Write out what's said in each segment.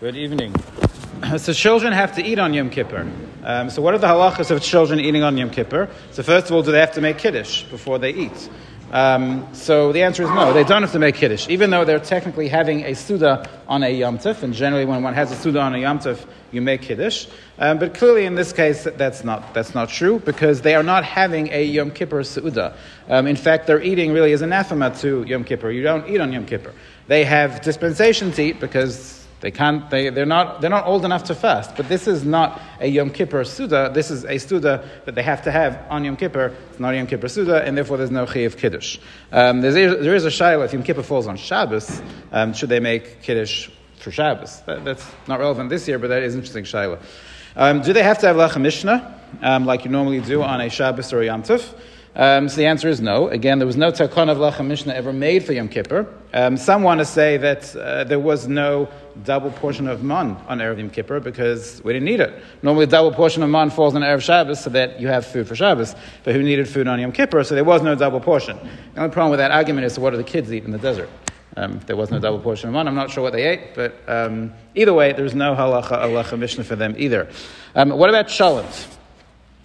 Good evening. So children have to eat on Yom Kippur. Um, so what are the halachas of children eating on Yom Kippur? So first of all, do they have to make kiddush before they eat? Um, so the answer is no, they don't have to make kiddush, even though they're technically having a suda on a yom tov, and generally when one has a suda on a yom tov, you make kiddush. Um, but clearly in this case, that's not, that's not true, because they are not having a Yom Kippur suda. Um, in fact, their eating really is anathema to Yom Kippur. You don't eat on Yom Kippur. They have dispensation to eat because they can't, they, they're, not, they're not old enough to fast. But this is not a Yom Kippur Suda. This is a Suda that they have to have on Yom Kippur. It's not a Yom Kippur Suda, and therefore there's no Chiyuv Kiddush. Um, there is a Shaila, if Yom Kippur falls on Shabbos, um, should they make Kiddush for Shabbos? That, that's not relevant this year, but that is interesting Shaila. Um, do they have to have Lechem Mishneh, um, like you normally do on a Shabbos or a Yom Tov? Um, so the answer is no. Again, there was no takon of Lechem Mishneh ever made for Yom Kippur. Um, some want to say that uh, there was no double portion of man on Erev Yom Kippur because we didn't need it. Normally, a double portion of man falls on Erev Shabbos so that you have food for Shabbos, but who needed food on Yom Kippur? So there was no double portion. The only problem with that argument is what do the kids eat in the desert? Um, there was no double portion of man. I'm not sure what they ate, but um, either way, there's no halacha, lechem mishneh for them either. Um, what about cholent?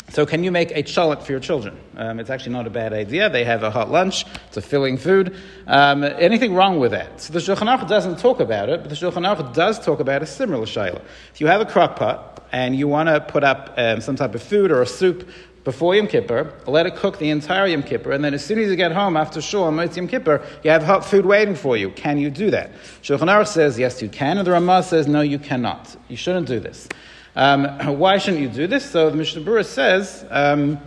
So, can you make a cholent for your children? Um, it's actually not a bad idea. They have a hot lunch, it's a filling food. Um, anything wrong with that? So, the Shulchan Aruch doesn't talk about it, but the Shulchan Aruch does talk about a similar shayla. If you have a crock pot and you want to put up um, some type of food or a soup before Yom Kippur, let it cook the entire Yom Kippur, and then as soon as you get home after Shul on Yom Kippur, you have hot food waiting for you. Can you do that? Shulchan Aruch says, yes, you can, and the Ramah says, no, you cannot. You shouldn't do this. Um, why shouldn't you do this? So the Mishnah Berurah says um,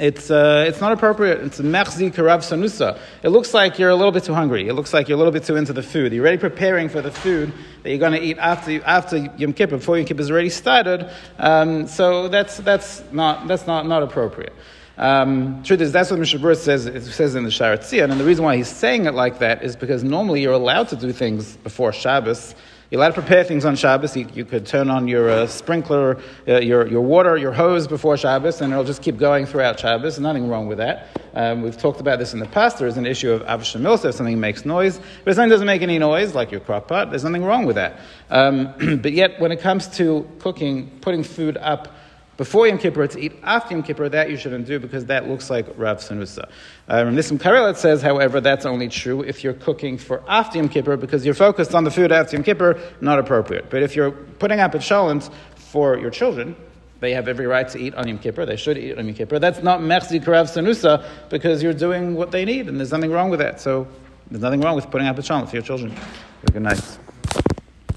it's, uh, it's not appropriate. It's mechzi karav sanusa. It looks like you're a little bit too hungry. It looks like you're a little bit too into the food. You're already preparing for the food that you're going to eat after, after Yom Kippur, before Yom Kippur is already started. Um, so that's, that's, not, that's not, not appropriate. Um, truth is, that's what Mishnah Berurah says, it says in the Shaar Hatziyun, and the reason why he's saying it like that is because normally you're allowed to do things before Shabbos you're allowed to prepare things on Shabbos. You, you could turn on your uh, sprinkler, uh, your, your water, your hose before Shabbos, and it'll just keep going throughout Shabbos. Nothing wrong with that. Um, we've talked about this in the past. There is an issue of avshamil, so if something makes noise. But if something doesn't make any noise, like your crock pot, there's nothing wrong with that. Um, but yet, when it comes to cooking, putting food up, before Yom Kippur to eat after Yom Kippur, that you shouldn't do because that looks like Rav Sanusa. Um, Nissim Karelitz says, however, that's only true if you're cooking for after Yom Kippur because you're focused on the food after Yom Kippur, not appropriate. But if you're putting up a cholent for your children, they have every right to eat on Yom Kippur. They should eat on Yom Kippur. That's not Mechzi Karav Sanusa because you're doing what they need and there's nothing wrong with that. So there's nothing wrong with putting up a cholent for your children. Good night.